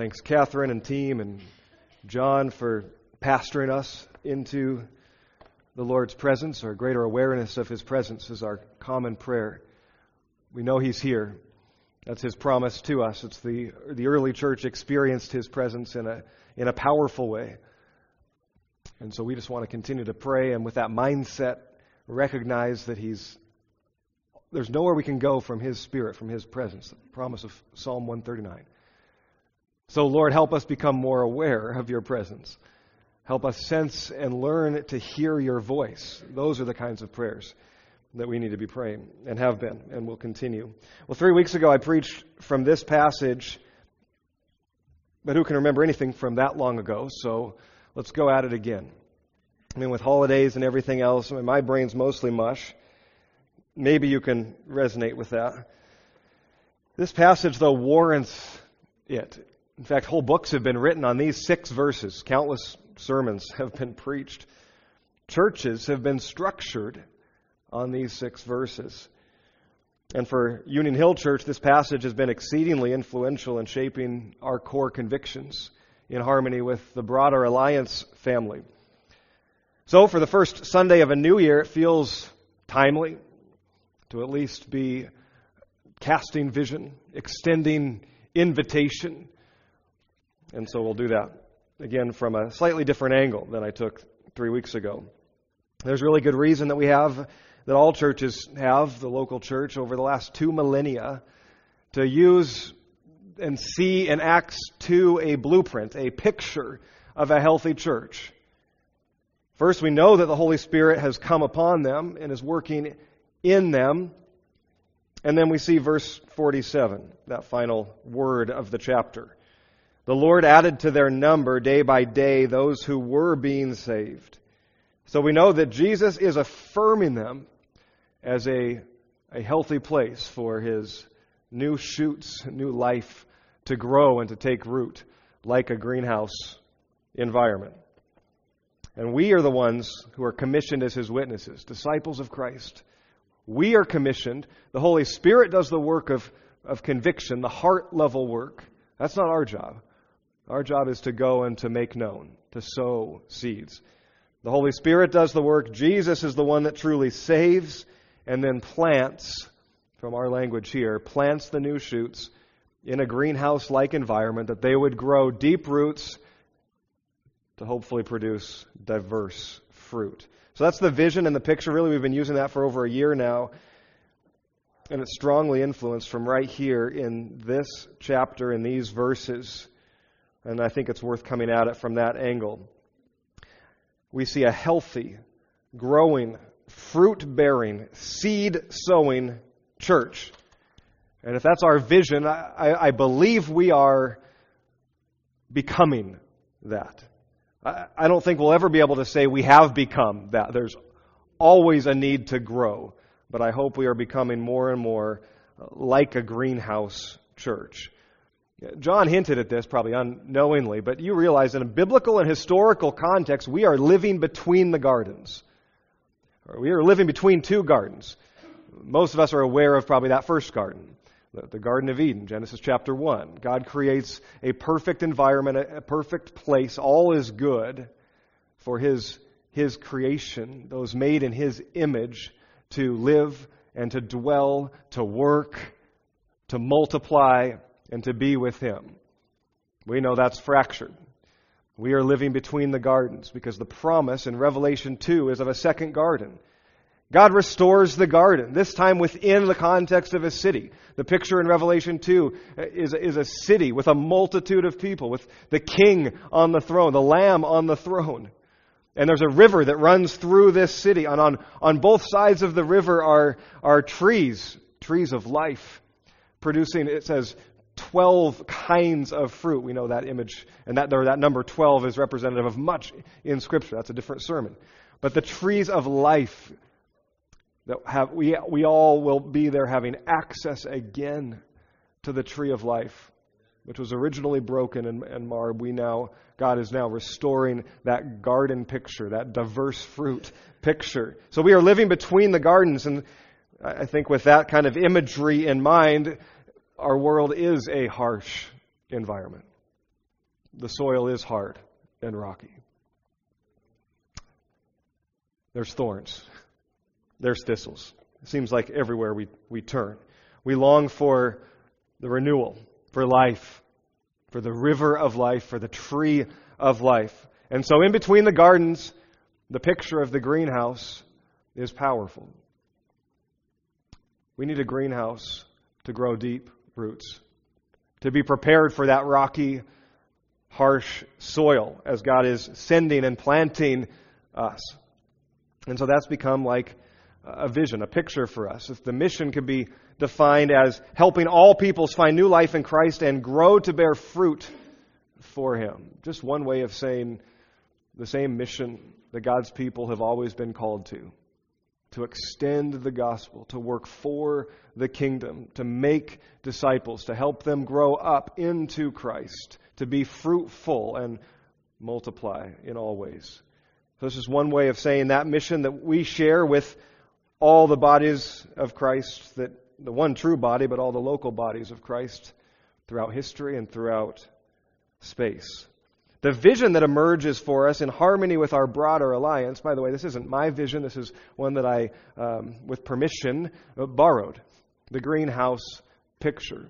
Thanks, Catherine and team, and John for pastoring us into the Lord's presence. or greater awareness of His presence is our common prayer. We know He's here. That's His promise to us. It's the the early church experienced His presence in a in a powerful way, and so we just want to continue to pray and with that mindset recognize that He's there's nowhere we can go from His Spirit, from His presence. The promise of Psalm 139. So, Lord, help us become more aware of your presence. Help us sense and learn to hear your voice. Those are the kinds of prayers that we need to be praying and have been and will continue. Well, three weeks ago I preached from this passage, but who can remember anything from that long ago? So let's go at it again. I mean, with holidays and everything else, I mean, my brain's mostly mush. Maybe you can resonate with that. This passage, though, warrants it. In fact, whole books have been written on these six verses. Countless sermons have been preached. Churches have been structured on these six verses. And for Union Hill Church, this passage has been exceedingly influential in shaping our core convictions in harmony with the broader Alliance family. So, for the first Sunday of a new year, it feels timely to at least be casting vision, extending invitation and so we'll do that again from a slightly different angle than I took three weeks ago. There's really good reason that we have, that all churches have, the local church, over the last two millennia, to use and see in Acts 2 a blueprint, a picture of a healthy church. First, we know that the Holy Spirit has come upon them and is working in them. And then we see verse 47, that final word of the chapter. The Lord added to their number day by day those who were being saved. So we know that Jesus is affirming them as a, a healthy place for his new shoots, new life to grow and to take root like a greenhouse environment. And we are the ones who are commissioned as his witnesses, disciples of Christ. We are commissioned. The Holy Spirit does the work of, of conviction, the heart level work. That's not our job. Our job is to go and to make known, to sow seeds. The Holy Spirit does the work. Jesus is the one that truly saves and then plants, from our language here, plants the new shoots in a greenhouse like environment that they would grow deep roots to hopefully produce diverse fruit. So that's the vision and the picture. Really, we've been using that for over a year now. And it's strongly influenced from right here in this chapter, in these verses. And I think it's worth coming at it from that angle. We see a healthy, growing, fruit bearing, seed sowing church. And if that's our vision, I, I, believe we are becoming that. I, I don't think we'll ever be able to say we have become that. There's always a need to grow. But I hope we are becoming more and more like a greenhouse church. John hinted at this probably unknowingly, but you realize in a biblical and historical context, we are living between the gardens. We are living between two gardens. Most of us are aware of probably that first garden, the, Garden of Eden, Genesis chapter 1. God creates a perfect environment, a perfect place. All is good for His, His creation, those made in His image to live and to dwell, to work, to multiply, and to be with Him. We know that's fractured. We are living between the gardens because the promise in Revelation 2 is of a second garden. God restores the garden, this time within the context of a city. The picture in Revelation 2 is, is a city with a multitude of people, with the king on the throne, the lamb on the throne. And there's a river that runs through this city. And on, on both sides of the river are, are trees, trees of life, producing, it says, 12 kinds of fruit. We know that image, and that, that number 12 is representative of much in Scripture. That's a different sermon. But the trees of life that have, we, we all will be there having access again to the tree of life, which was originally broken and, and marred. We now, God is now restoring that garden picture, that diverse fruit picture. So we are living between the gardens, and I think with that kind of imagery in mind, our world is a harsh environment. the soil is hard and rocky. There's thorns. There's thistles. It seems like everywhere we, we turn. We long for the renewal, for life, for the river of life, for the tree of life. And so, in between the gardens, the picture of the greenhouse is powerful. We need a greenhouse to grow deep roots, to be prepared for that rocky, harsh soil as God is sending and planting us. And so that's become like a vision, a picture for us. If the mission could be defined as helping all peoples find new life in Christ and grow to bear fruit for Him. Just one way of saying the same mission that God's people have always been called to to extend the gospel, to work for the kingdom, to make disciples, to help them grow up into Christ, to be fruitful and multiply in all ways. So this is one way of saying that mission that we share with all the bodies of Christ, that the one true body, but all the local bodies of Christ throughout history and throughout space. The vision that emerges for us in harmony with our broader alliance, by the way, this isn't my vision, this is one that I, um, with permission, uh, borrowed. The greenhouse picture.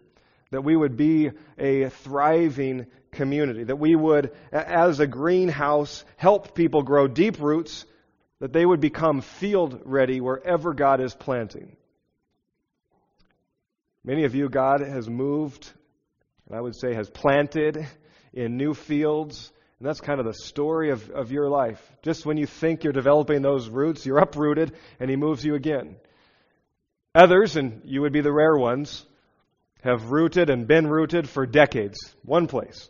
That we would be a thriving community. That we would, as a greenhouse, help people grow deep roots. That they would become field ready wherever God is planting. Many of you, God has moved, and I would say has planted in new fields. And that's kind of the story of, of your life. Just when you think you're developing those roots, you're uprooted and He moves you again. Others, and you would be the rare ones, have rooted and been rooted for decades, one place.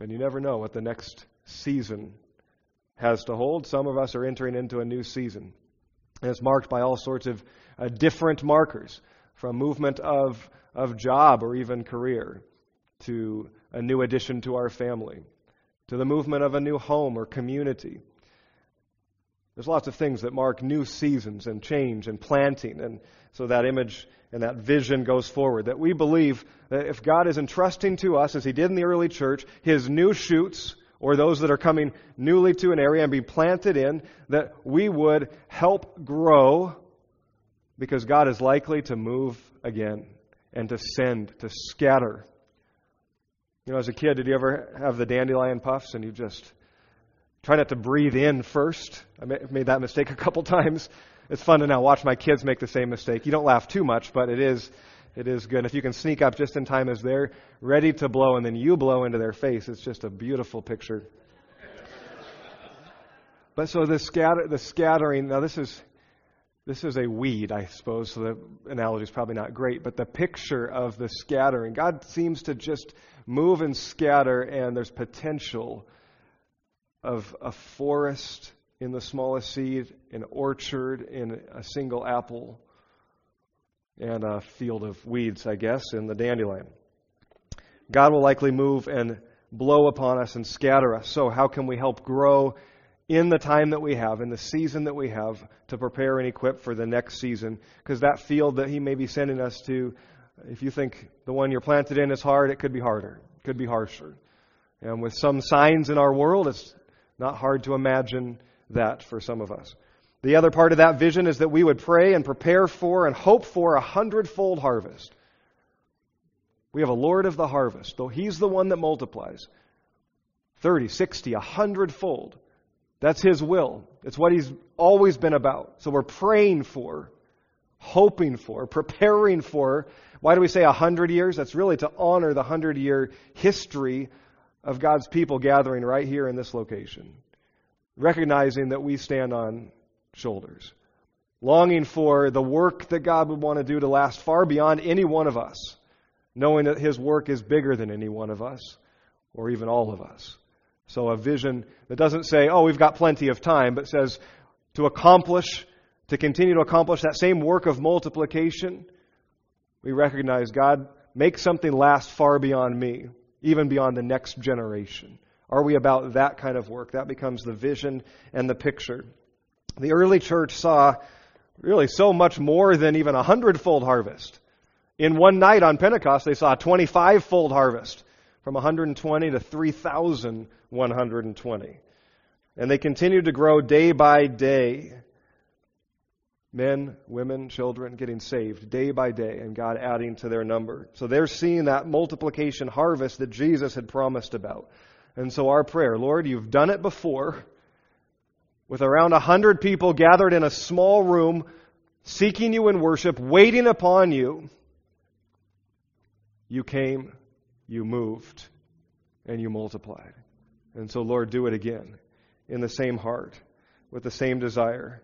And you never know what the next season has to hold. Some of us are entering into a new season. And it's marked by all sorts of uh, different markers, from movement of, of job or even career to a new addition to our family, to the movement of a new home or community. There's lots of things that mark new seasons and change and planting. And so that image and that vision goes forward. That we believe that if God is entrusting to us, as He did in the early church, His new shoots, or those that are coming newly to an area and be planted in, that we would help grow because God is likely to move again and to send, to scatter you know, as a kid, did you ever have the dandelion puffs and you just try not to breathe in first? I made that mistake a couple times. It's fun to now watch my kids make the same mistake. You don't laugh too much, but it is it is good. If you can sneak up just in time as they're ready to blow and then you blow into their face, it's just a beautiful picture. but so the scatter the scattering now this is this is a weed, I suppose, so the analogy is probably not great, but the picture of the scattering. God seems to just move and scatter, and there's potential of a forest in the smallest seed, an orchard in a single apple, and a field of weeds, I guess, in the dandelion. God will likely move and blow upon us and scatter us. So, how can we help grow in the time that we have, in the season that we have, to prepare and equip for the next season. Because that field that He may be sending us to, if you think the one you're planted in is hard, it could be harder, it could be harsher. And with some signs in our world, it's not hard to imagine that for some of us. The other part of that vision is that we would pray and prepare for and hope for a hundredfold harvest. We have a Lord of the harvest, though He's the one that multiplies 30, 60, a hundredfold. That's His will. It's what He's always been about. So we're praying for, hoping for, preparing for. Why do we say a hundred years? That's really to honor the hundred year history of God's people gathering right here in this location. Recognizing that we stand on shoulders. Longing for the work that God would want to do to last far beyond any one of us. Knowing that His work is bigger than any one of us, or even all of us. So a vision that doesn't say, oh, we've got plenty of time, but says to accomplish, to continue to accomplish that same work of multiplication, we recognize God make something last far beyond me, even beyond the next generation. Are we about that kind of work? That becomes the vision and the picture. The early church saw really so much more than even a hundredfold harvest. In one night on Pentecost, they saw a 25 fold harvest from 120 to 3,120. And they continued to grow day by day. Men, women, children getting saved day by day, and God adding to their number. So they're seeing that multiplication harvest that Jesus had promised about. And so our prayer, Lord, you've done it before with around a hundred people gathered in a small room, seeking you in worship, waiting upon you. You came, you moved, and you multiplied. And so, Lord, do it again in the same heart, with the same desire.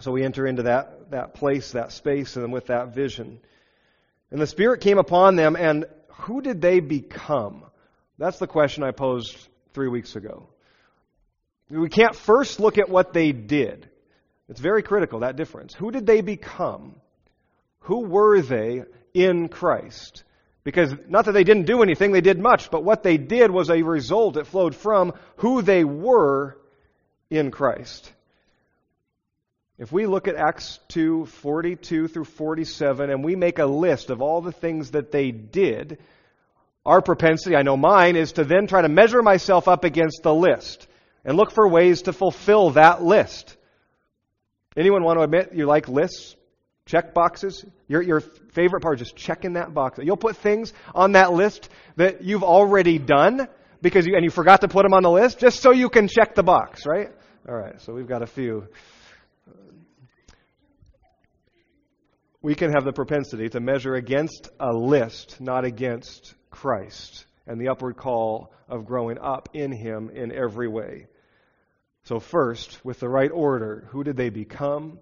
So we enter into that, that place, that space, and with that vision. And the Spirit came upon them, and who did they become? That's the question I posed three weeks ago. We can't first look at what they did. It's very critical, that difference. Who did they become? Who were they in Christ? Because not that they didn't do anything, they did much, but what they did was a result. It flowed from who they were in Christ. If we look at Acts 2 42 through 47 and we make a list of all the things that they did, our propensity, I know mine, is to then try to measure myself up against the list and look for ways to fulfill that list. Anyone want to admit you like lists? Check boxes? Your, your favorite part is just checking that box. You'll put things on that list that you've already done because you, and you forgot to put them on the list just so you can check the box, right? All right, so we've got a few. We can have the propensity to measure against a list, not against Christ and the upward call of growing up in Him in every way. So, first, with the right order, who did they become?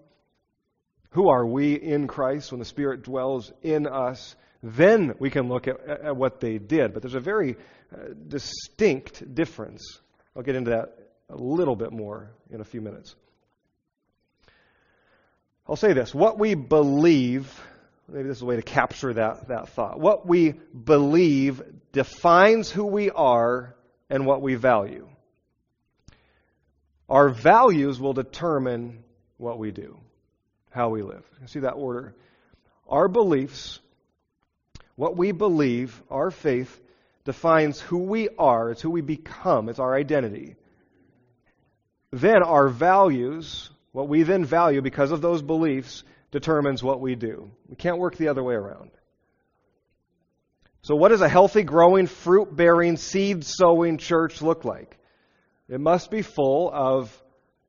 Who are we in Christ when the Spirit dwells in us? Then we can look at, at what they did. But there's a very uh, distinct difference. I'll get into that a little bit more in a few minutes. I'll say this what we believe Maybe this is a way to capture that, that thought. What we believe defines who we are and what we value. Our values will determine what we do, how we live. See that order? Our beliefs, what we believe, our faith, defines who we are. It's who we become. It's our identity. Then our values, what we then value because of those beliefs, determines what we do. We can't work the other way around. So, what does a healthy, growing, fruit bearing, seed sowing church look like? It must be full of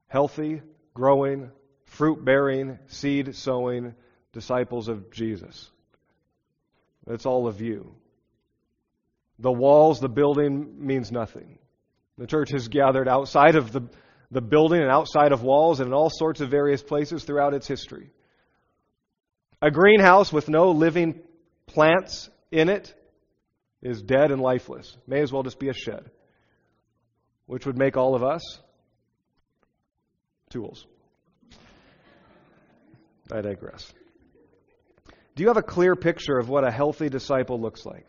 healthy, growing, fruit bearing, seed sowing disciples of Jesus. That's all of you. The walls, the building means nothing. The church is gathered outside of the, the building and outside of walls and in all sorts of various places throughout its history. A greenhouse with no living plants in it is dead and lifeless. May as well just be a shed, which would make all of us tools. I digress. Do you have a clear picture of what a healthy disciple looks like?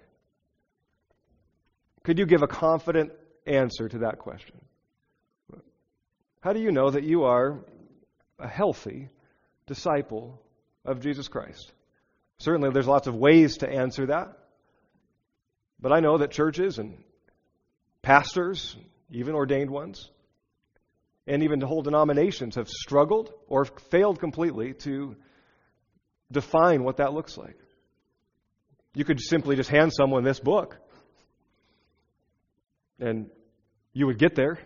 Could you give a confident answer to that question? How do you know that you are a healthy disciple of Jesus Christ? Certainly, there's lots of ways to answer that. But I know that churches and pastors, even ordained ones, and even whole denominations have struggled or failed completely to define what that looks like. You could simply just hand someone this book, and you would get there.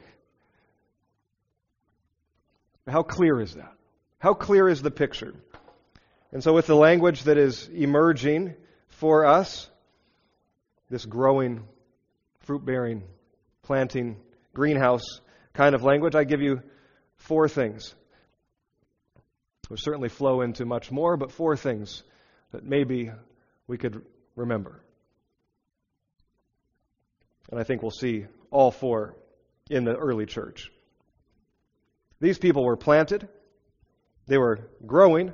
How clear is that? How clear is the picture? And so, with the language that is emerging for us, this growing, fruit bearing, planting, greenhouse kind of language, I give you four things. Will certainly flow into much more, but four things that maybe we could remember. And I think we'll see all four in the early church. These people were planted, they were growing,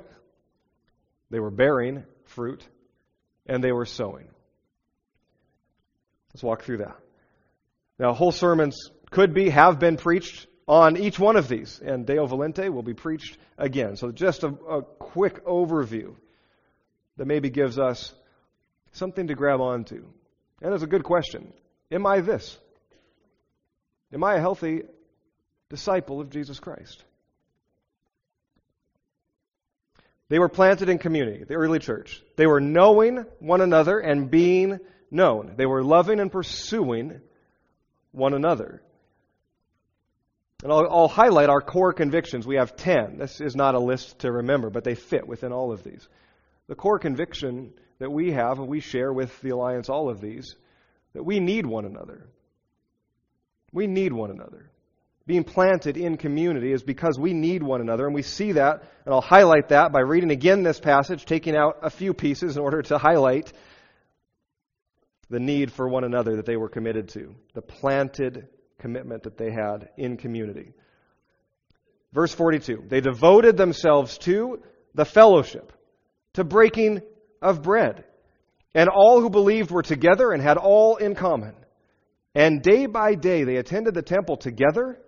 they were bearing fruit, and they were sowing. Let's walk through that. Now, whole sermons could be, have been preached on each one of these, and Deo Volente will be preached again. So, just a, a quick overview that maybe gives us something to grab onto. And it's a good question. Am I this? Am I a healthy disciple of Jesus Christ? They were planted in community, the early church. They were knowing one another and being known. They were loving and pursuing one another. And I'll, I'll, highlight our core convictions. We have 10. This is not a list to remember, but they fit within all of these. The core conviction that we have, and we share with the Alliance all of these, that we need one another. We need one another. Being planted in community is because we need one another, and we see that, and I'll highlight that by reading again this passage, taking out a few pieces in order to highlight the need for one another that they were committed to, the planted commitment that they had in community. Verse 42 They devoted themselves to the fellowship, to breaking of bread. And all who believed were together and had all in common. And day by day they attended the temple together,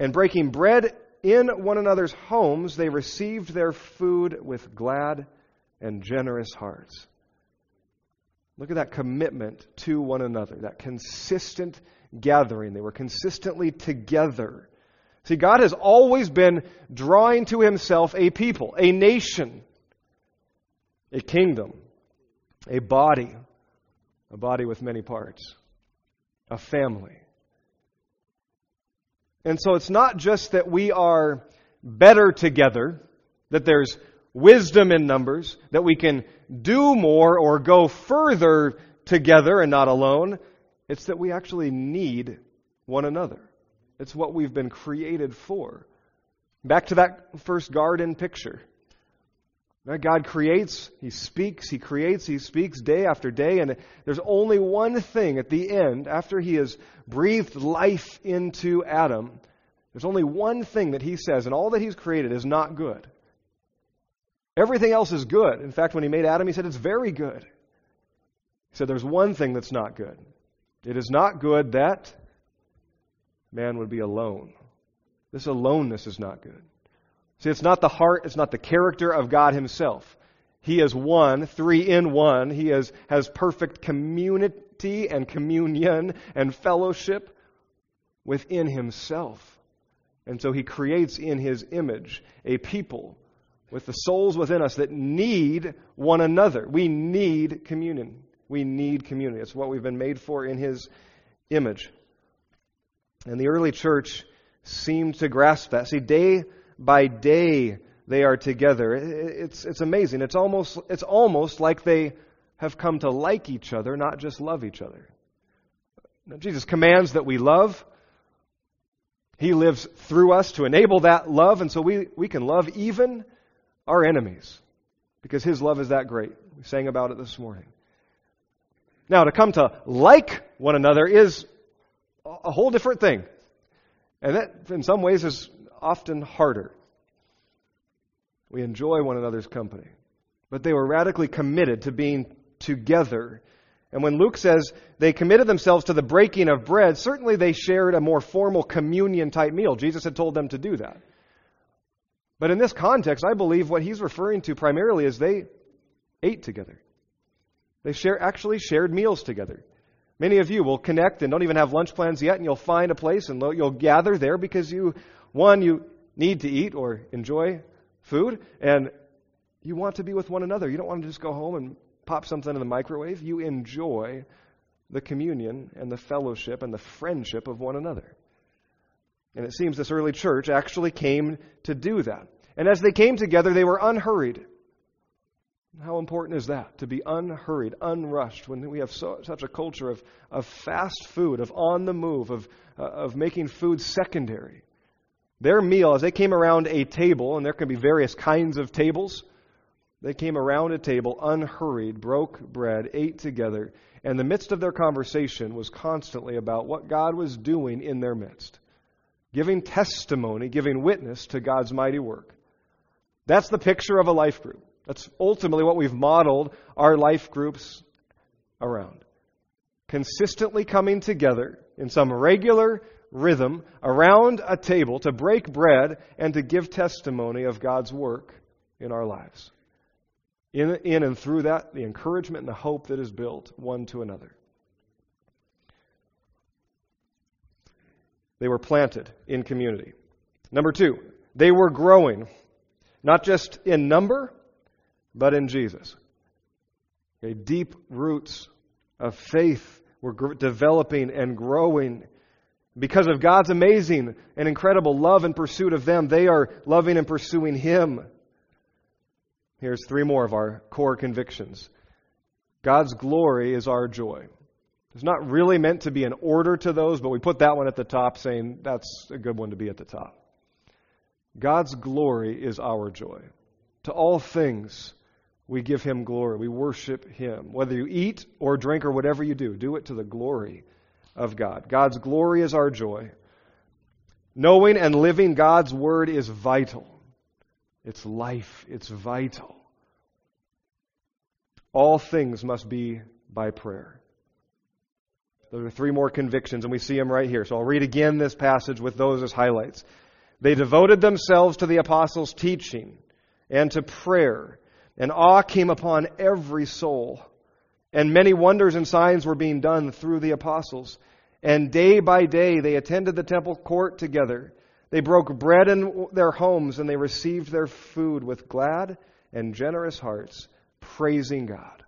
and breaking bread in one another's homes, they received their food with glad and generous hearts. Look at that commitment to one another, that consistent gathering. They were consistently together. See, God has always been drawing to himself a people, a nation, a kingdom, a body, a body with many parts, a family. And so it's not just that we are better together, that there's wisdom in numbers, that we can do more or go further together and not alone. It's that we actually need one another. It's what we've been created for. Back to that first garden picture. God creates, He speaks, He creates, He speaks day after day, and there's only one thing at the end, after He has breathed life into Adam, there's only one thing that He says, and all that He's created is not good. Everything else is good. In fact, when He made Adam, He said it's very good. He said there's one thing that's not good. It is not good that man would be alone. This aloneness is not good. See, it's not the heart, it's not the character of God Himself. He is one, three in one. He is, has perfect community and communion and fellowship within Himself. And so He creates in His image a people with the souls within us that need one another. We need communion. We need community. It's what we've been made for in His image. And the early church seemed to grasp that. See, day by day they are together. It's, it's amazing. It's almost, it's almost like they have come to like each other, not just love each other. Now, Jesus commands that we love. He lives through us to enable that love, and so we, we can love even our enemies because His love is that great. We sang about it this morning. Now, to come to like one another is a whole different thing. And that, in some ways, is often harder. We enjoy one another's company. But they were radically committed to being together. And when Luke says they committed themselves to the breaking of bread, certainly they shared a more formal communion type meal. Jesus had told them to do that. But in this context, I believe what he's referring to primarily is they ate together. They share, actually shared meals together. Many of you will connect and don't even have lunch plans yet, and you'll find a place and you'll gather there because you one, you need to eat or enjoy food, and you want to be with one another. You don't want to just go home and pop something in the microwave. You enjoy the communion and the fellowship and the friendship of one another. And it seems this early church actually came to do that. And as they came together, they were unhurried. How important is that? To be unhurried, unrushed, when we have so, such a culture of, of fast food, of on the move, of, uh, of making food secondary. Their meal, as they came around a table, and there can be various kinds of tables, they came around a table unhurried, broke bread, ate together, and the midst of their conversation was constantly about what God was doing in their midst, giving testimony, giving witness to God's mighty work. That's the picture of a life group. That's ultimately what we've modeled our life groups around. Consistently coming together in some regular, rhythm around a table to break bread and to give testimony of God's work in our lives. In, in and through that, the encouragement and the hope that is built one to another. They were planted in community. Number two, they were growing, not just in number, but in Jesus. Okay, deep roots of faith were gr- developing and growing. Because of God's amazing and incredible love and pursuit of them, they are loving and pursuing Him. Here's three more of our core convictions God's glory is our joy. It's not really meant to be an order to those, but we put that one at the top, saying that's a good one to be at the top. God's glory is our joy. To all things, we give Him glory. We worship Him. Whether you eat or drink or whatever you do, do it to the glory of God. God's glory is our joy. Knowing and living God's Word is vital. It's life. It's vital. All things must be by prayer. Those are three more convictions, and we see them right here. So I'll read again this passage with those as highlights. They devoted themselves to the apostles' teaching and to prayer, and awe came upon every soul. And many wonders and signs were being done through the apostles. And day by day they attended the temple court together. They broke bread in their homes, and they received their food with glad and generous hearts praising God.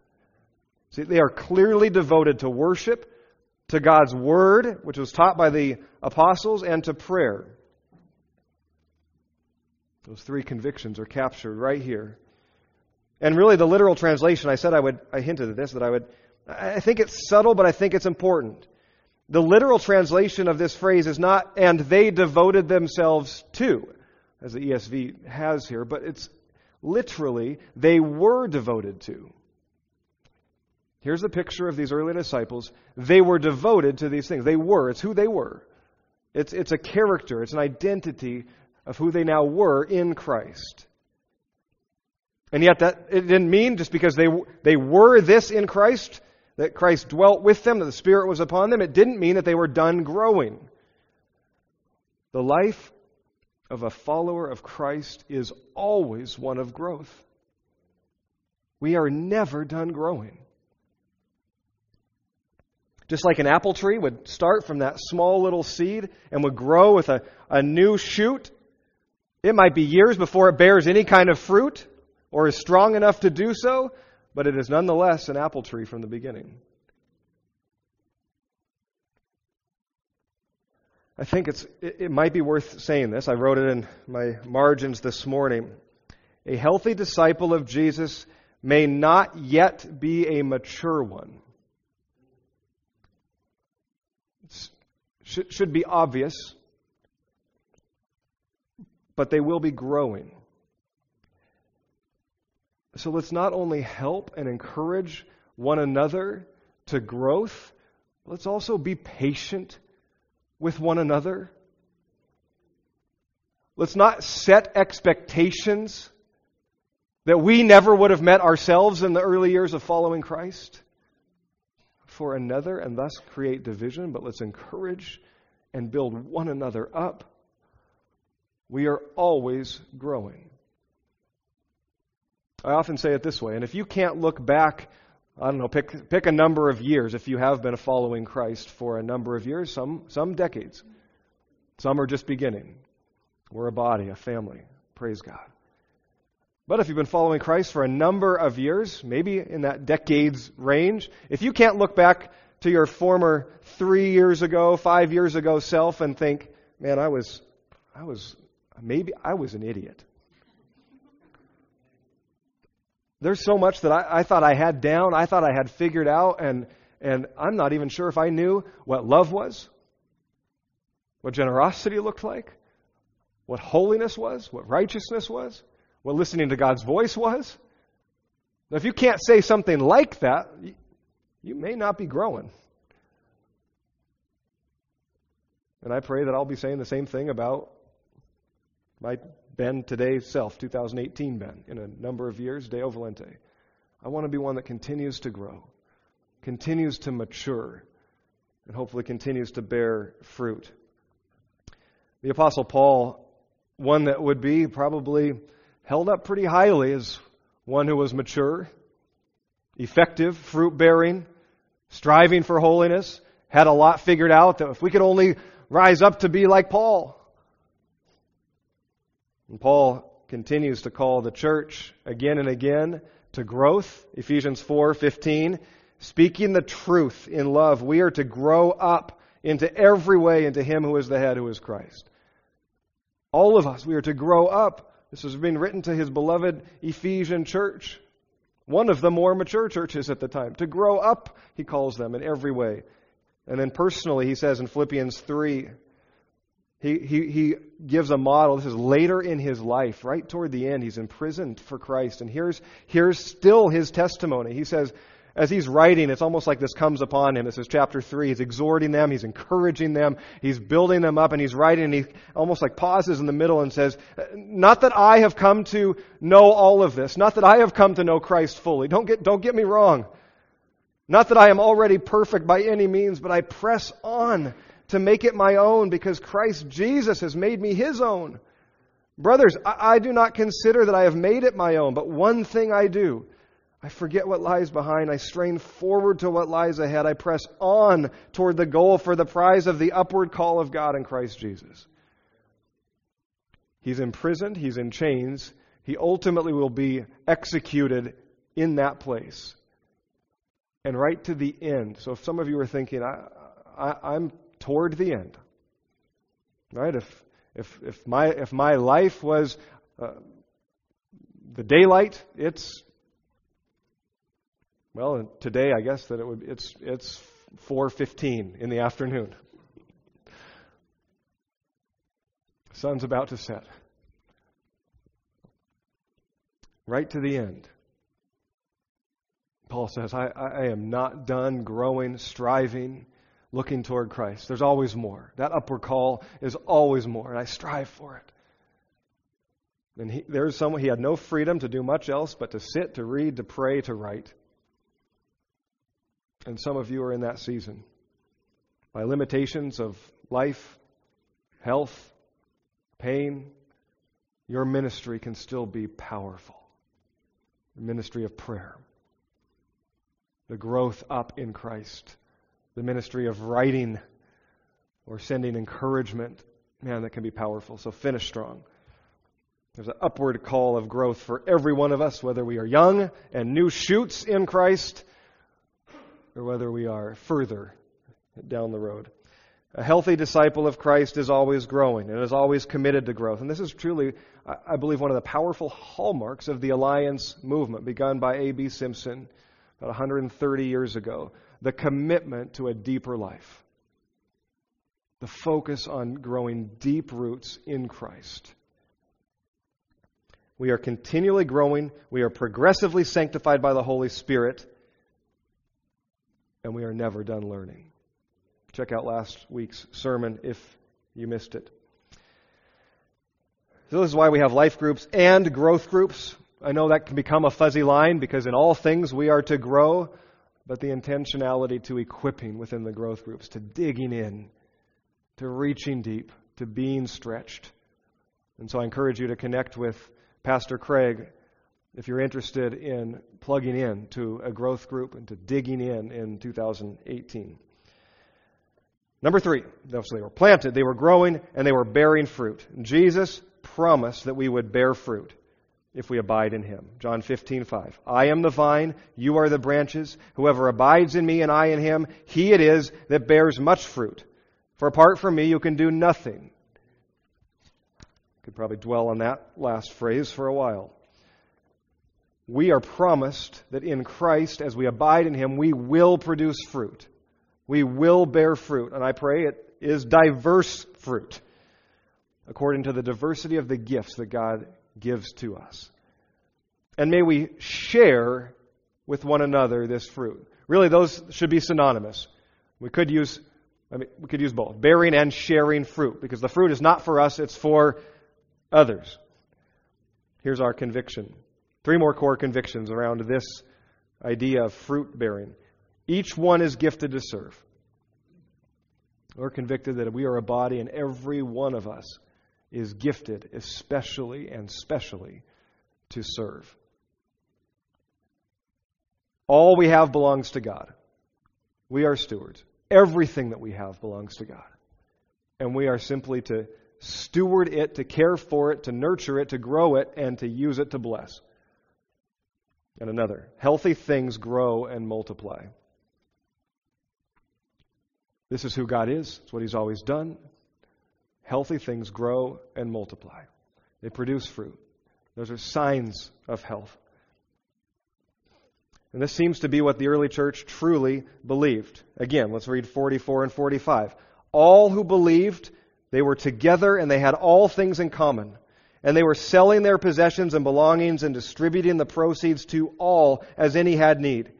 See, they are clearly devoted to worship, to God's Word, which was taught by the apostles, and to prayer. Those three convictions are captured right here. And really, the literal translation, I said I would, I hinted at this, that I would, I think it's subtle, but I think it's important. The literal translation of this phrase is not, and they devoted themselves to, as the ESV has here, but it's literally, they were devoted to. Here's a picture of these early disciples. They were devoted to these things. They were. It's who they were. It's, it's a character, it's an identity of who they now were in Christ. And yet, that it didn't mean just because they, they were this in Christ, that Christ dwelt with them, that the Spirit was upon them, it didn't mean that they were done growing. The life of a follower of Christ is always one of growth. We are never done growing. Just like an apple tree would start from that small little seed and would grow with a, a new shoot, it might be years before it bears any kind of fruit or is strong enough to do so, but it is nonetheless an apple tree from the beginning. I think it's, it, might be worth saying this. I wrote it in my margins this morning. A healthy disciple of Jesus may not yet be a mature one. It should be obvious, but they will be growing. So let's not only help and encourage one another to growth, let's also be patient with one another. Let's not set expectations that we never would have met ourselves in the early years of following Christ for another and thus create division, but let's encourage and build one another up. We are always growing. I often say it this way, and if you can't look back I don't know, pick, pick a number of years if you have been following Christ for a number of years, some, some decades. Some are just beginning. We're a body, a family. Praise God. But if you've been following Christ for a number of years, maybe in that decades range, if you can't look back to your former three years ago, five years ago self and think, man, I was, I was, maybe I was an idiot. There's so much that I, I thought I had down, I thought I had figured out, and, and I'm not even sure if I knew what love was, what generosity looked like, what holiness was, what righteousness was, what listening to God's voice was. Now, if you can't say something like that, you, you may not be growing. And I pray that I'll be saying the same thing about my Ben today self, 2018 Ben, in a number of years, Deo Volente. I want to be one that continues to grow, continues to mature, and hopefully continues to bear fruit. The Apostle Paul, one that would be probably held up pretty highly as one who was mature, effective, fruit bearing, striving for holiness, had a lot figured out that if we could only rise up to be like Paul. And Paul continues to call the church again and again to growth. Ephesians 4:15, speaking the truth in love, we are to grow up into every way into him who is the head who is Christ. All of us we are to grow up. This has been written to his beloved Ephesian church. One of the more mature churches at the time. To grow up, he calls them in every way. And then personally, he says in Philippians 3, he, he, he gives a model. This is later in his life, right toward the end. He's imprisoned for Christ. And here's, here's still his testimony. He says, as he's writing, it's almost like this comes upon him. This is chapter 3. He's exhorting them, he's encouraging them, he's building them up, and he's writing, and he almost like pauses in the middle and says, Not that I have come to know all of this, not that I have come to know Christ fully. Don't get, don't get me wrong. Not that I am already perfect by any means, but I press on to make it my own because Christ Jesus has made me his own. Brothers, I, I, do not consider that I have made it my own, but one thing I do. I forget what lies behind. I strain forward to what lies ahead. I press on toward the goal for the prize of the upward call of God in Christ Jesus. He's imprisoned, he's in chains. He ultimately will be executed in that place. And right to the end. So if some of you are thinking, I, I, I'm toward the end. Right? If if if my if my life was uh, the daylight, it's well today I guess that it would it's it's 4:15 in the afternoon. Sun's about to set. Right to the end. Paul says, I, I am not done growing, striving, looking toward Christ. There's always more. That upward call is always more, and I strive for it. And he, there's someone, he had no freedom to do much else but to sit, to read, to pray, to write. And some of you are in that season. By limitations of life, health, pain, your ministry can still be powerful. The ministry of prayer, the growth up in Christ the ministry of writing or sending encouragement, man, that can be powerful. So finish strong. There's an upward call of growth for every one of us, whether we are young and new shoots in Christ or whether we are further down the road. A healthy disciple of Christ is always growing and is always committed to growth. And this is truly, I believe, one of the powerful hallmarks of the Alliance movement begun by A.B. Simpson about 130 years ago the commitment to a deeper life, the focus on growing deep roots in Christ. We are continually growing, we are progressively sanctified by the Holy Spirit, and we are never done learning. Check out last week's sermon if you missed it. So, this is why we have life groups and growth groups. I know that can become a fuzzy line because in all things we are to grow but the intentionality to equipping within the growth groups, to digging in, to reaching deep, to being stretched. And so I encourage you to connect with Pastor Craig if you're interested in plugging in to a growth group and to digging in in 2018. Number three, so they were planted, they were growing, and they were bearing fruit. Jesus promised that we would bear fruit if we abide in him. John 15, 5. I am the vine, you are the branches. Whoever abides in me and I in him, he it is that bears much fruit. For apart from me, you can do nothing. Could probably dwell on that last phrase for a while. We are promised that in Christ, as we abide in him, we will produce fruit. We will bear fruit. And I pray it is diverse fruit according to the diversity of the gifts that God gives to us. And may we share with one another this fruit. Really, those should be synonymous. We could use, I mean, we could use both bearing and sharing fruit because the fruit is not for us, it's for others. Here's our conviction. Three more core convictions around this idea of fruit bearing. Each one is gifted to serve. We're convicted that we are a body and every one of us is gifted, especially and specially, to serve. All we have belongs to God. We are stewards. Everything that we have belongs to God. And we are simply to steward it, to care for it, to nurture it, to grow it, and to use it to bless. And another, healthy things grow and multiply. This is who God is. It's what He's always done. Healthy things grow and multiply, they produce fruit. Those are signs of health. And this seems to be what the early church truly believed. Again, let's read 44 and 45. All who believed, they were together and they had all things in common. And they were selling their possessions and belongings and distributing the proceeds to all as any had need.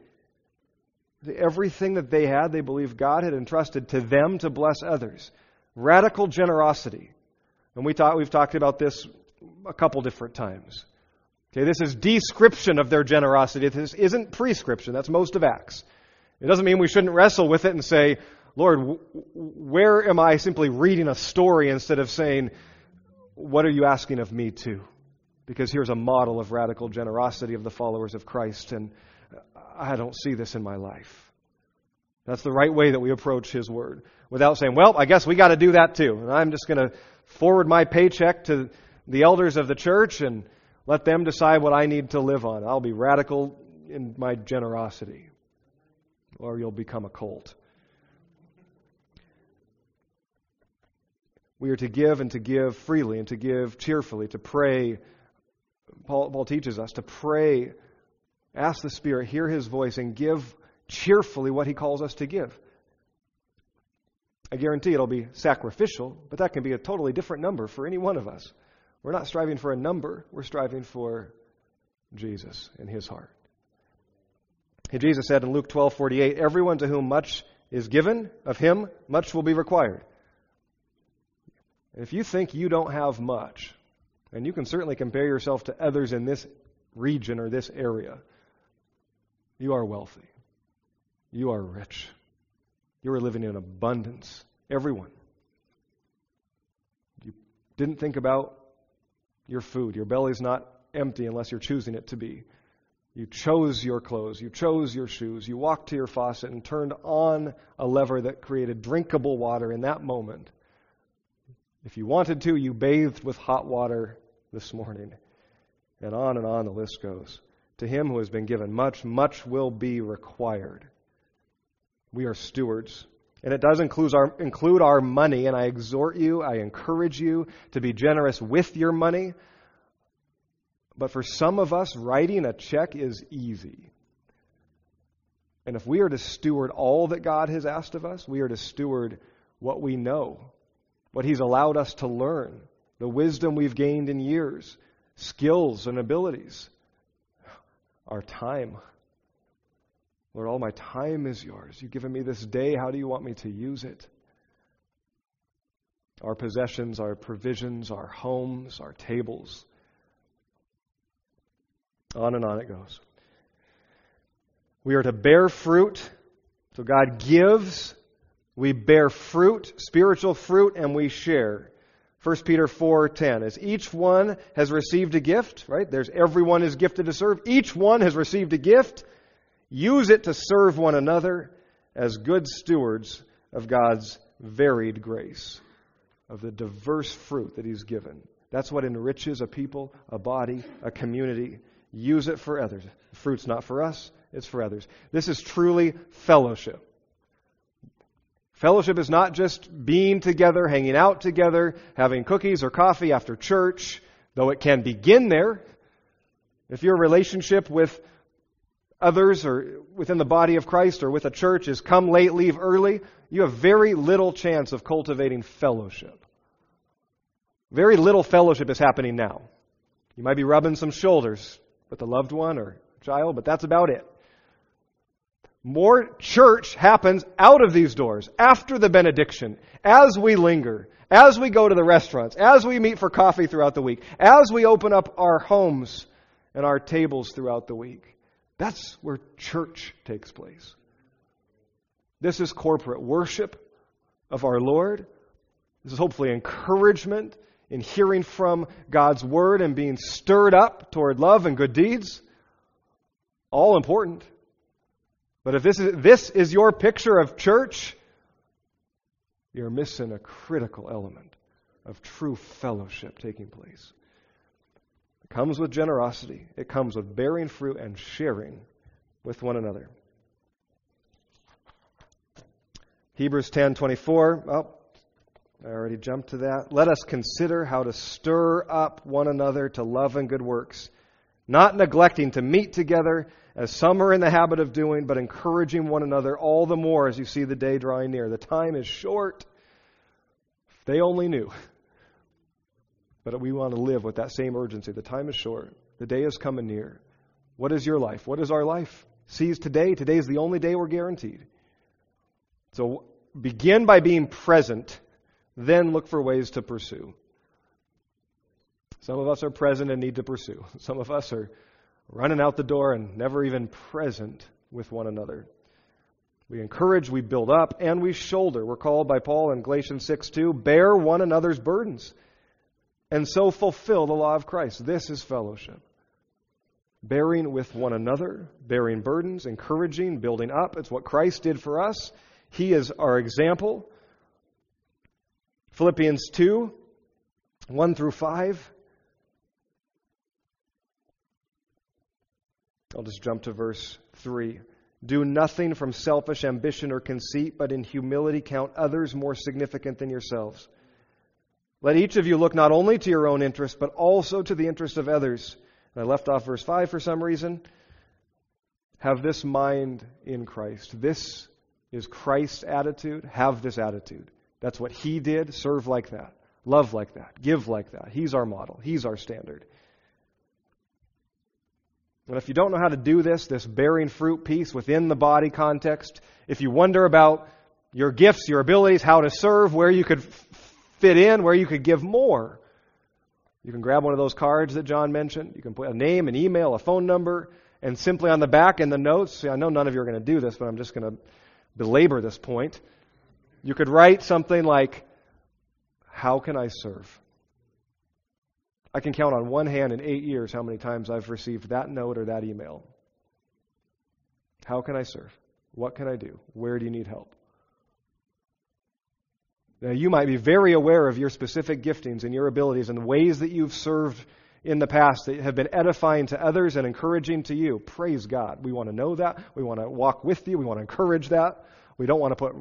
Everything that they had, they believed God had entrusted to them to bless others. Radical generosity. And we talk, we've talked about this a couple different times. Okay, this is description of their generosity. This isn't prescription. That's most of Acts. It doesn't mean we shouldn't wrestle with it and say, Lord, where am I simply reading a story instead of saying, what are you asking of me too? Because here's a model of radical generosity of the followers of Christ, and I don't see this in my life. That's the right way that we approach His Word without saying, well, I guess we got to do that too. And I'm just going to forward my paycheck to the elders of the church and let them decide what I need to live on. I'll be radical in my generosity, or you'll become a cult. We are to give and to give freely and to give cheerfully, to pray. Paul, Paul teaches us to pray, ask the Spirit, hear His voice, and give cheerfully what He calls us to give. I guarantee it'll be sacrificial, but that can be a totally different number for any one of us. We're not striving for a number, we're striving for Jesus and His heart. And Jesus said in Luke 12:48, "Everyone to whom much is given, of him much will be required." If you think you don't have much, and you can certainly compare yourself to others in this region or this area, you are wealthy. You are rich. You are living in abundance. Everyone. You didn't think about your food. Your belly's not empty unless you're choosing it to be. You chose your clothes. You chose your shoes. You walked to your faucet and turned on a lever that created drinkable water in that moment. If you wanted to, you bathed with hot water this morning. And on and on the list goes. To him who has been given much, much will be required. We are stewards. And it does include our, include our money, and I exhort you, I encourage you to be generous with your money. But for some of us, writing a check is easy. And if we are to steward all that God has asked of us, we are to steward what we know what He's allowed us to learn, the wisdom we've gained in years, skills and abilities, our time. Lord, all my time is yours. You've given me this day. How do you want me to use it? Our possessions, our provisions, our homes, our tables. On and on it goes. We are to bear fruit. So God gives we bear fruit, spiritual fruit, and we share. 1 Peter 4:10 as each one has received a gift, right? There's everyone is gifted to serve. Each one has received a gift. Use it to serve one another as good stewards of God's varied grace, of the diverse fruit that he's given. That's what enriches a people, a body, a community. Use it for others. The fruit's not for us, it's for others. This is truly fellowship. Fellowship is not just being together, hanging out together, having cookies or coffee after church, though it can begin there. If your relationship with others or within the body of Christ or with a church is come late, leave early, you have very little chance of cultivating fellowship. Very little fellowship is happening now. You might be rubbing some shoulders with a loved one or child, but that's about it. More church happens out of these doors, after the benediction, as we linger, as we go to the restaurants, as we meet for coffee throughout the week, as we open up our homes and our tables throughout the week. That's where church takes place. This is corporate worship of our Lord. This is hopefully encouragement in hearing from God's Word and being stirred up toward love and good deeds. All important. But if this is, this is your picture of church, you're missing a critical element of true fellowship taking place. It comes with generosity, it comes with bearing fruit and sharing with one another. Hebrews 10:24. Oh, I already jumped to that. Let us consider how to stir up one another to love and good works, not neglecting to meet together as some are in the habit of doing, but encouraging one another all the more as you see the day drawing near. The time is short. They only knew. But we want to live with that same urgency. The time is short. The day is coming near. What is your life? What is our life? Seize today. Today is the only day we're guaranteed. So begin by being present, then look for ways to pursue. Some of us are present and need to pursue. Some of us are running out the door and never even present with one another. We encourage, we build up, and we shoulder. We're called by Paul in Galatians 6 2, bear one another's burdens, and so fulfill the law of Christ. This is fellowship. Bearing with one another, bearing burdens, encouraging, building up. It's what Christ did for us. He is our example. Philippians 2 1 through 5. I'll just jump to verse 3. Do nothing from selfish ambition or conceit, but in humility count others more significant than yourselves. Let each of you look not only to your own interest, but also to the interest of others. And I left off verse 5 for some reason. Have this mind in Christ. This is Christ's attitude. Have this attitude. That's what he did. Serve like that. Love like that. Give like that. He's our model. He's our standard. And if you don't know how to do this, this bearing fruit piece within the body context, if you wonder about your gifts, your abilities, how to serve, where you could fit in, where you could give more, you can grab one of those cards that John mentioned. You can put a name, an email, a phone number, and simply on the back in the notes, see, I know none of you are going to do this, but I'm just going to belabor this point. You could write something like, How can I serve? I can count on one hand in eight years how many times I've received that note or that email. How can I serve? What can I do? Where do you need help? Now, you might be very aware of your specific giftings and your abilities and the ways that you've served in the past that have been edifying to others and encouraging to you. Praise God. We want to know that. We want to walk with you. We want to encourage that. We don't want to put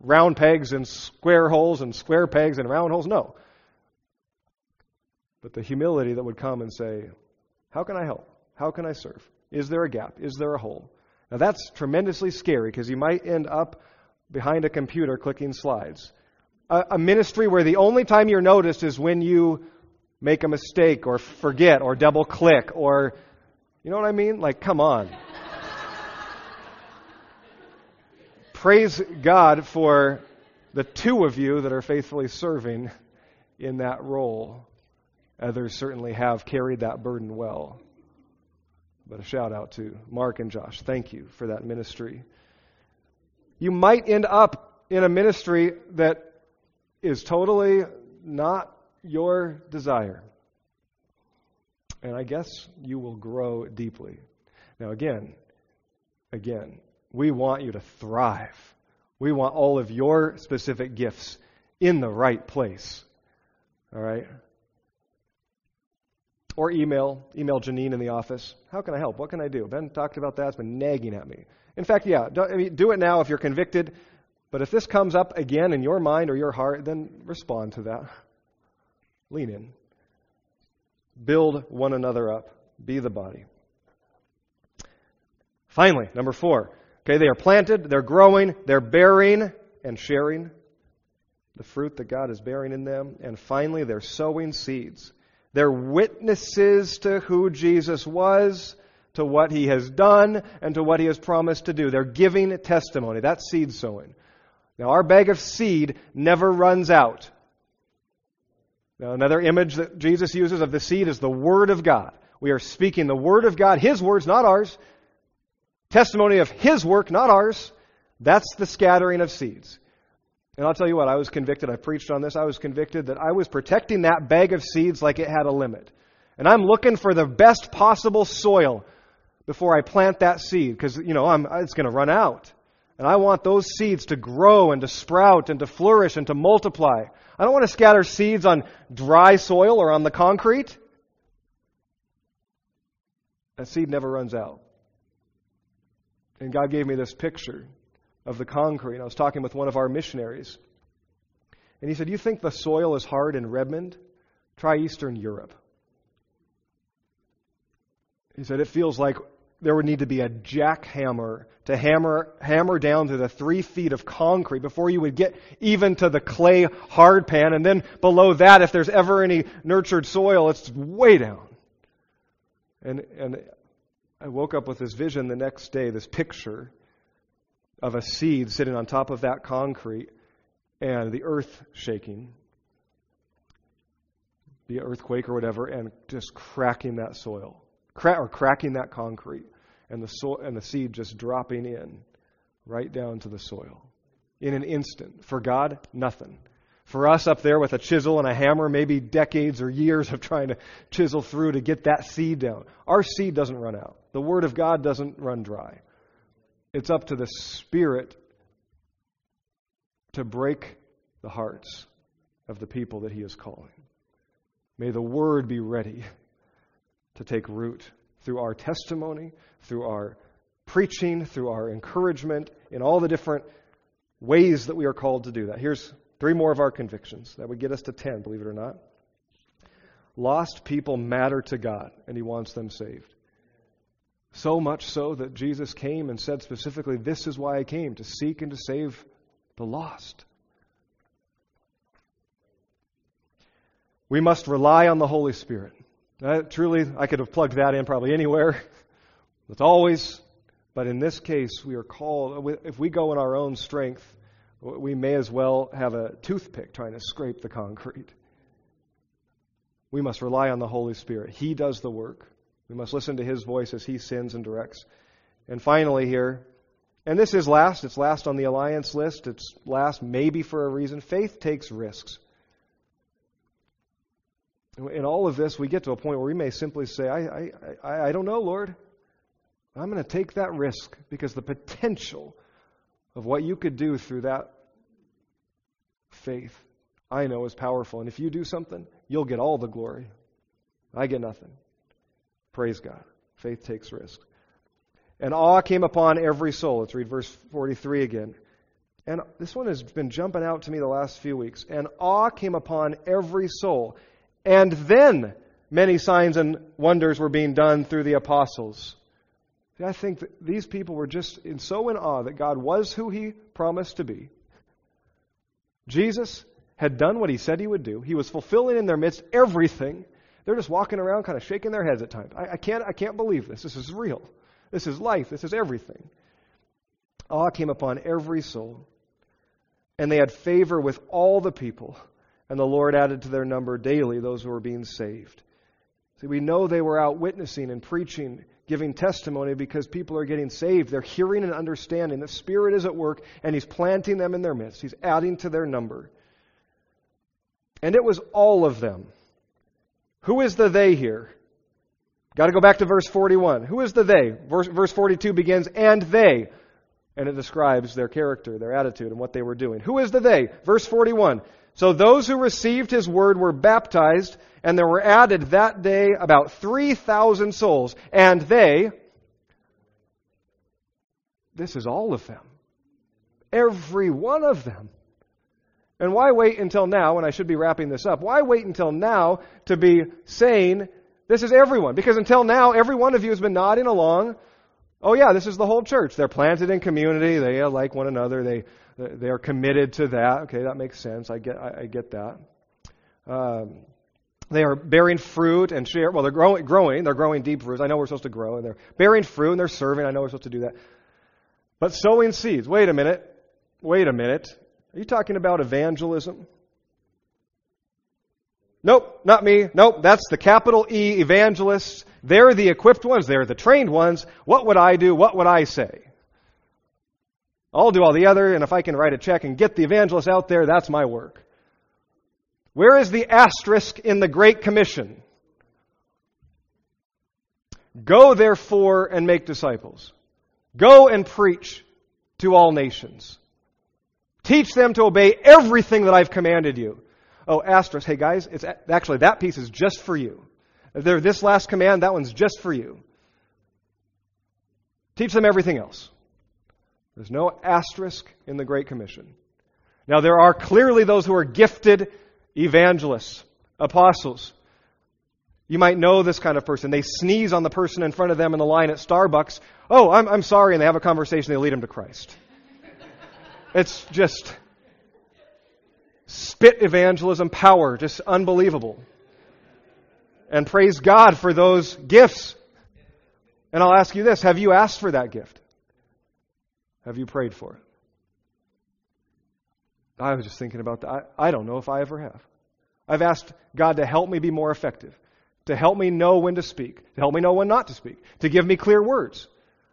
round pegs in square holes and square pegs in round holes. No but the humility that would come and say, How can I help? How can I serve? Is there a gap? Is there a hole? Now that's tremendously scary because you might end up behind a computer clicking slides. A, a, ministry where the only time you're noticed is when you make a mistake or forget or double click or, you know what I mean? Like, come on. Praise God for the two of you that are faithfully serving in that role. Others certainly have carried that burden well. But a shout out to Mark and Josh. Thank you for that ministry. You might end up in a ministry that is totally not your desire. And I guess you will grow deeply. Now, again, again, we want you to thrive. We want all of your specific gifts in the right place. All right? Or email, email Janine in the office. How can I help? What can I do? Ben talked about that. It's been nagging at me. In fact, yeah, do, I mean, do it now if you're convicted. But if this comes up again in your mind or your heart, then respond to that. Lean in. Build one another up. Be the body. Finally, number four. Okay, they are planted, they're growing, they're bearing and sharing the fruit that God is bearing in them. And finally, they're sowing seeds. They're witnesses to who Jesus was, to what he has done, and to what he has promised to do. They're giving testimony. That's seed sowing. Now, our bag of seed never runs out. Now, another image that Jesus uses of the seed is the Word of God. We are speaking the Word of God, His words, not ours. Testimony of His work, not ours. That's the scattering of seeds. And I'll tell you what, I was convicted. I preached on this. I was convicted that I was protecting that bag of seeds like it had a limit. And I'm looking for the best possible soil before I plant that seed because, you know, I'm, it's going to run out. And I want those seeds to grow and to sprout and to flourish and to multiply. I don't want to scatter seeds on dry soil or on the concrete. That seed never runs out. And God gave me this picture of the concrete. I was talking with one of our missionaries. And he said, You think the soil is hard in Redmond? Try Eastern Europe. He said, It feels like there would need to be a jackhammer to hammer, hammer down to the three feet of concrete before you would get even to the clay hard pan. And then below that, if there's ever any nurtured soil, it's way down. And, and I woke up with this vision the next day, this picture of a seed sitting on top of that concrete and the earth shaking, the earthquake or whatever, and just cracking that soil, crack, or cracking that concrete, and the soil and the seed just dropping in right down to the soil in an instant. For God, nothing. For us up there with a chisel and a hammer, maybe decades or years of trying to chisel through to get that seed down. Our seed doesn't run out. The Word of God doesn't run dry. It's up to the Spirit to break the hearts of the people that He is calling. May the Word be ready to take root through our testimony, through our preaching, through our encouragement, in all the different ways that we are called to do that. Here's three more of our convictions. That would get us to 10, believe it or not. Lost people matter to God, and He wants them saved. So much so that Jesus came and said specifically, This is why I came, to seek and to save the lost. We must rely on the Holy Spirit. Uh, truly, I could have plugged that in probably anywhere. It's always. But in this case, we are called, if we go in our own strength, we may as well have a toothpick trying to scrape the concrete. We must rely on the Holy Spirit. He does the work. We must listen to his voice as he sends and directs. And finally, here, and this is last, it's last on the alliance list, it's last maybe for a reason. Faith takes risks. In all of this, we get to a point where we may simply say, I, I, I, don't know, Lord. I'm going to take that risk because the potential of what you could do through that faith, I know is powerful. And if you do something, you'll get all the glory. I get nothing. Praise God. Faith takes risk. And awe came upon every soul. Let's read verse 43 again. And this one has been jumping out to me the last few weeks. And awe came upon every soul. And then many signs and wonders were being done through the apostles. I think these people were just in, so in awe that God was who he promised to be. Jesus had done what he said he would do. He was fulfilling in their midst everything they're just walking around kind of shaking their heads at times. I, I, can't, I can't believe this. This is real. This is life. This is everything. Awe came upon every soul. And they had favor with all the people. And the Lord added to their number daily those who were being saved. See, we know they were out witnessing and preaching, giving testimony because people are getting saved. They're hearing and understanding. The Spirit is at work, and He's planting them in their midst. He's adding to their number. And it was all of them. Who is the they here? Got to go back to verse 41. Who is the they? Verse, verse 42 begins, and they. And it describes their character, their attitude, and what they were doing. Who is the they? Verse 41. So those who received his word were baptized, and there were added that day about 3,000 souls. And they, this is all of them. Every one of them. And why wait until now, and I should be wrapping this up, why wait until now to be saying, this is everyone? Because until now, every one of you has been nodding along. Oh yeah, this is the whole church. They're planted in community. They like one another. They, they are committed to that. Okay, that makes sense. I get, I, I get that. Um, they are bearing fruit and share. Well, they're growing, growing. They're growing deep roots. I know we're supposed to grow, and they're bearing fruit and they're serving. I know we're supposed to do that. But sowing seeds. Wait a minute. Wait a minute. Are you talking about evangelism? Nope, not me. Nope, that's the capital E evangelists. They're the equipped ones. They're the trained ones. What would I do? What would I say? I'll do all the other, and if I can write a check and get the evangelist out there, that's my work. Where is the asterisk in the Great Commission? Go therefore and make disciples. Go and preach to all nations. Teach them to obey everything that I've commanded you. Oh, asterisk. Hey guys, it's actually that piece is just for you. This last command, that one's just for you. Teach them everything else. There's no asterisk in the Great Commission. Now, there are clearly those who are gifted evangelists, apostles. You might know this kind of person. They sneeze on the person in front of them in the line at Starbucks. Oh, I'm, I'm sorry. And they have a conversation. They lead them to Christ. it's just spit evangelism power, just unbelievable. And praise God for those gifts. And I'll ask you this Have you asked for that gift? Have you prayed for it? I was just thinking about that. I, I don't know if I ever have. I've asked God to help me be more effective, to help me know when to speak, to help me know when not to speak, to give me clear words.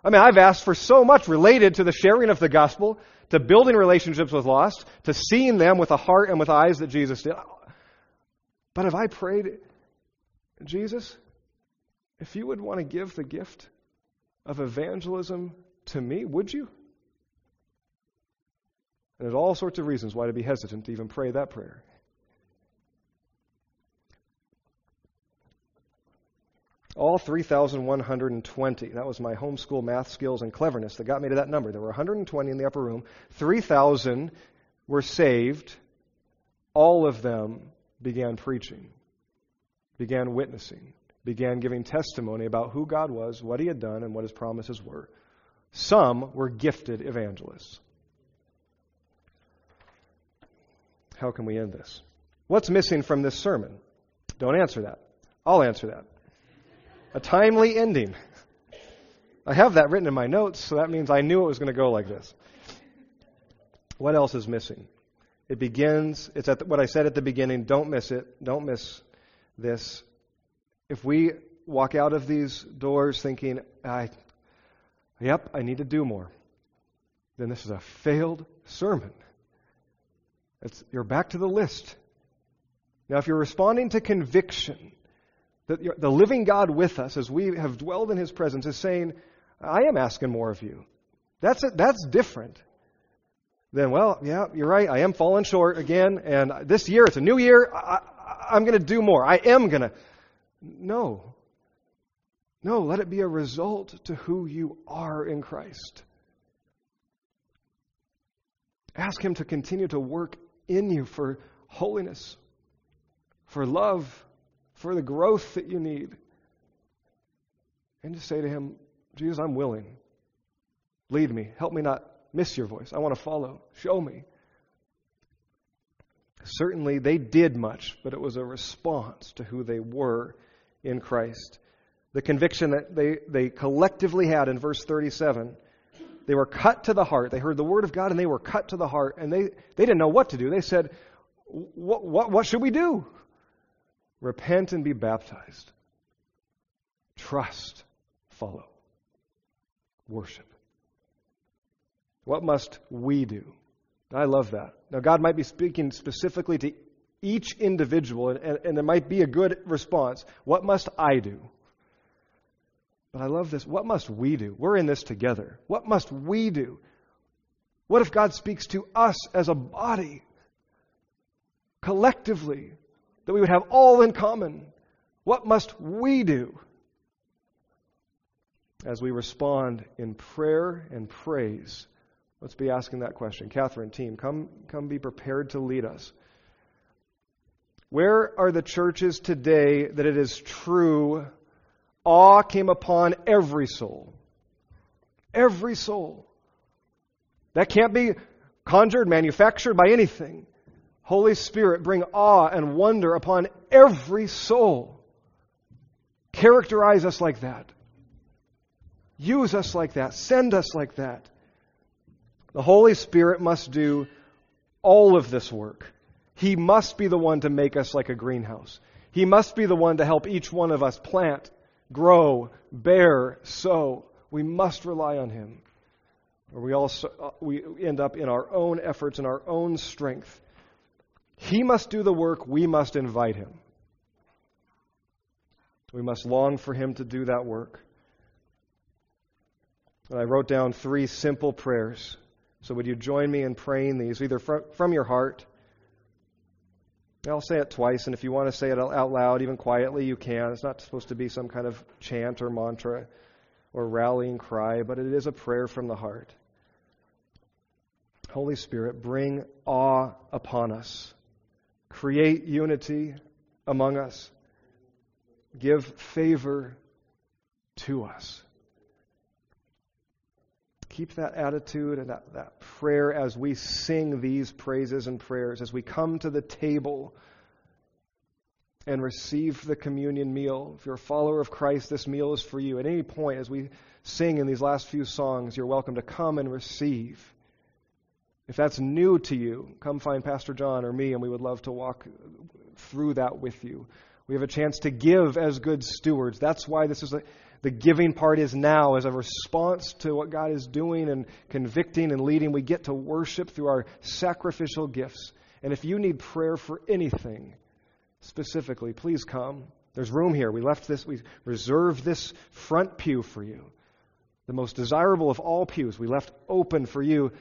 I mean, I've asked for so much related to the sharing of the gospel, to building relationships with lost, to seeing them with a heart and with eyes that Jesus did. But have I prayed, Jesus, if you would want to give the gift of evangelism to me, would you? And there's all sorts of reasons why to be hesitant to even pray that prayer. All 3,120. That was my homeschool math skills and cleverness that got me to that number. There were 120 in the upper room. 3,000 were saved. All of them began preaching, began witnessing, began giving testimony about who God was, what He had done, and what His promises were. Some were gifted evangelists. How can we end this? What's missing from this sermon? Don't answer that. I'll answer that. A timely ending. I have that written in my notes, so that means I knew it was going to go like this. What else is missing? It begins, it's at the, what I said at the beginning, don't miss it. Don't miss this. If we walk out of these doors thinking, I, yep, I need to do more, then this is a failed sermon. It's, you're back to the list. Now, if you're responding to conviction, that the living God with us, as we have dwelled in His presence, is saying, I am asking more of you. That's, that's different than, well, yeah, you're right, I am falling short again, and this year, it's a new year, I, I'm going to do more. I am going to. No. No, let it be a result to who you are in Christ. Ask Him to continue to work in you for holiness, for love, for the growth that you need. And just say to Him, Jesus, I'm willing. Lead me. Help me not miss your voice. I want to follow. Show me. Certainly, they did much, but it was a response to who they were in Christ. The conviction that they, they collectively had in verse 37 they were cut to the heart. They heard the word of God and they were cut to the heart. And they, they didn't know what to do. They said, what, what, what should we do? Repent and be baptized. Trust. Follow. Worship. What must we do? I love that. Now, God might be speaking specifically to each individual, and, and, and there might be a good response. What must I do? But I love this. What must we do? We're in this together. What must we do? What if God speaks to us as a body, collectively, that we would have all in common? What must we do? As we respond in prayer and praise, let's be asking that question. Catherine, team, come, come be prepared to lead us. Where are the churches today that it is true awe came upon every soul. Every soul. That can't be conjured, manufactured by anything. Holy Spirit, bring awe and wonder upon every soul. Characterize us like that. Use us like that. Send us like that. The Holy Spirit must do all of this work. He must be the one to make us like a greenhouse. He must be the one to help each one of us plant grow, bear, sow. We must rely on Him. Or we, also, uh, we end up in our own efforts and our own strength. He must do the work, we must invite Him. We must long for Him to do that work. And I wrote down three simple prayers So would you join me in praying these, either from your heart? I'll say it twice, and if you want to say it out loud, even quietly, you can. It's not supposed to be some kind of chant or mantra or rallying cry, but it is a prayer from the heart. Holy Spirit, bring awe upon us. Create unity among us. Give favor to us. Keep that attitude and that, that prayer as we sing these praises and prayers, as we come to the table and receive the communion meal. If you're a follower of Christ, this meal is for you. At any point, as we sing in these last few songs, you're welcome to come and receive. If that's new to you, come find Pastor John or me, and we would love to walk through that with you. We have a chance to give as good stewards. That's why this is a, the giving part is now as a response to what God is doing and convicting and leading. We get to worship through our sacrificial gifts. And if you need prayer for anything specifically, please come. There's room here. We left this, we reserved this front pew for you. The most desirable of all pews we left open for you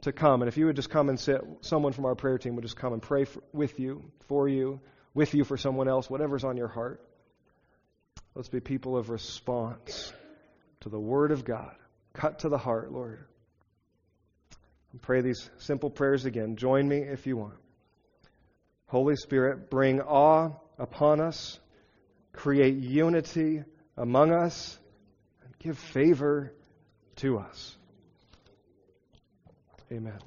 to come. And if you would just come and sit, someone from our prayer team would just come and pray for, with you, for you, with you for someone else, whatever's on your heart. Let's be people of response to the Word of God. Cut to the heart, Lord. Pray these simple prayers again. Join me if you want. Holy Spirit, bring awe upon us, create unity among us, and give favor to us. Amen.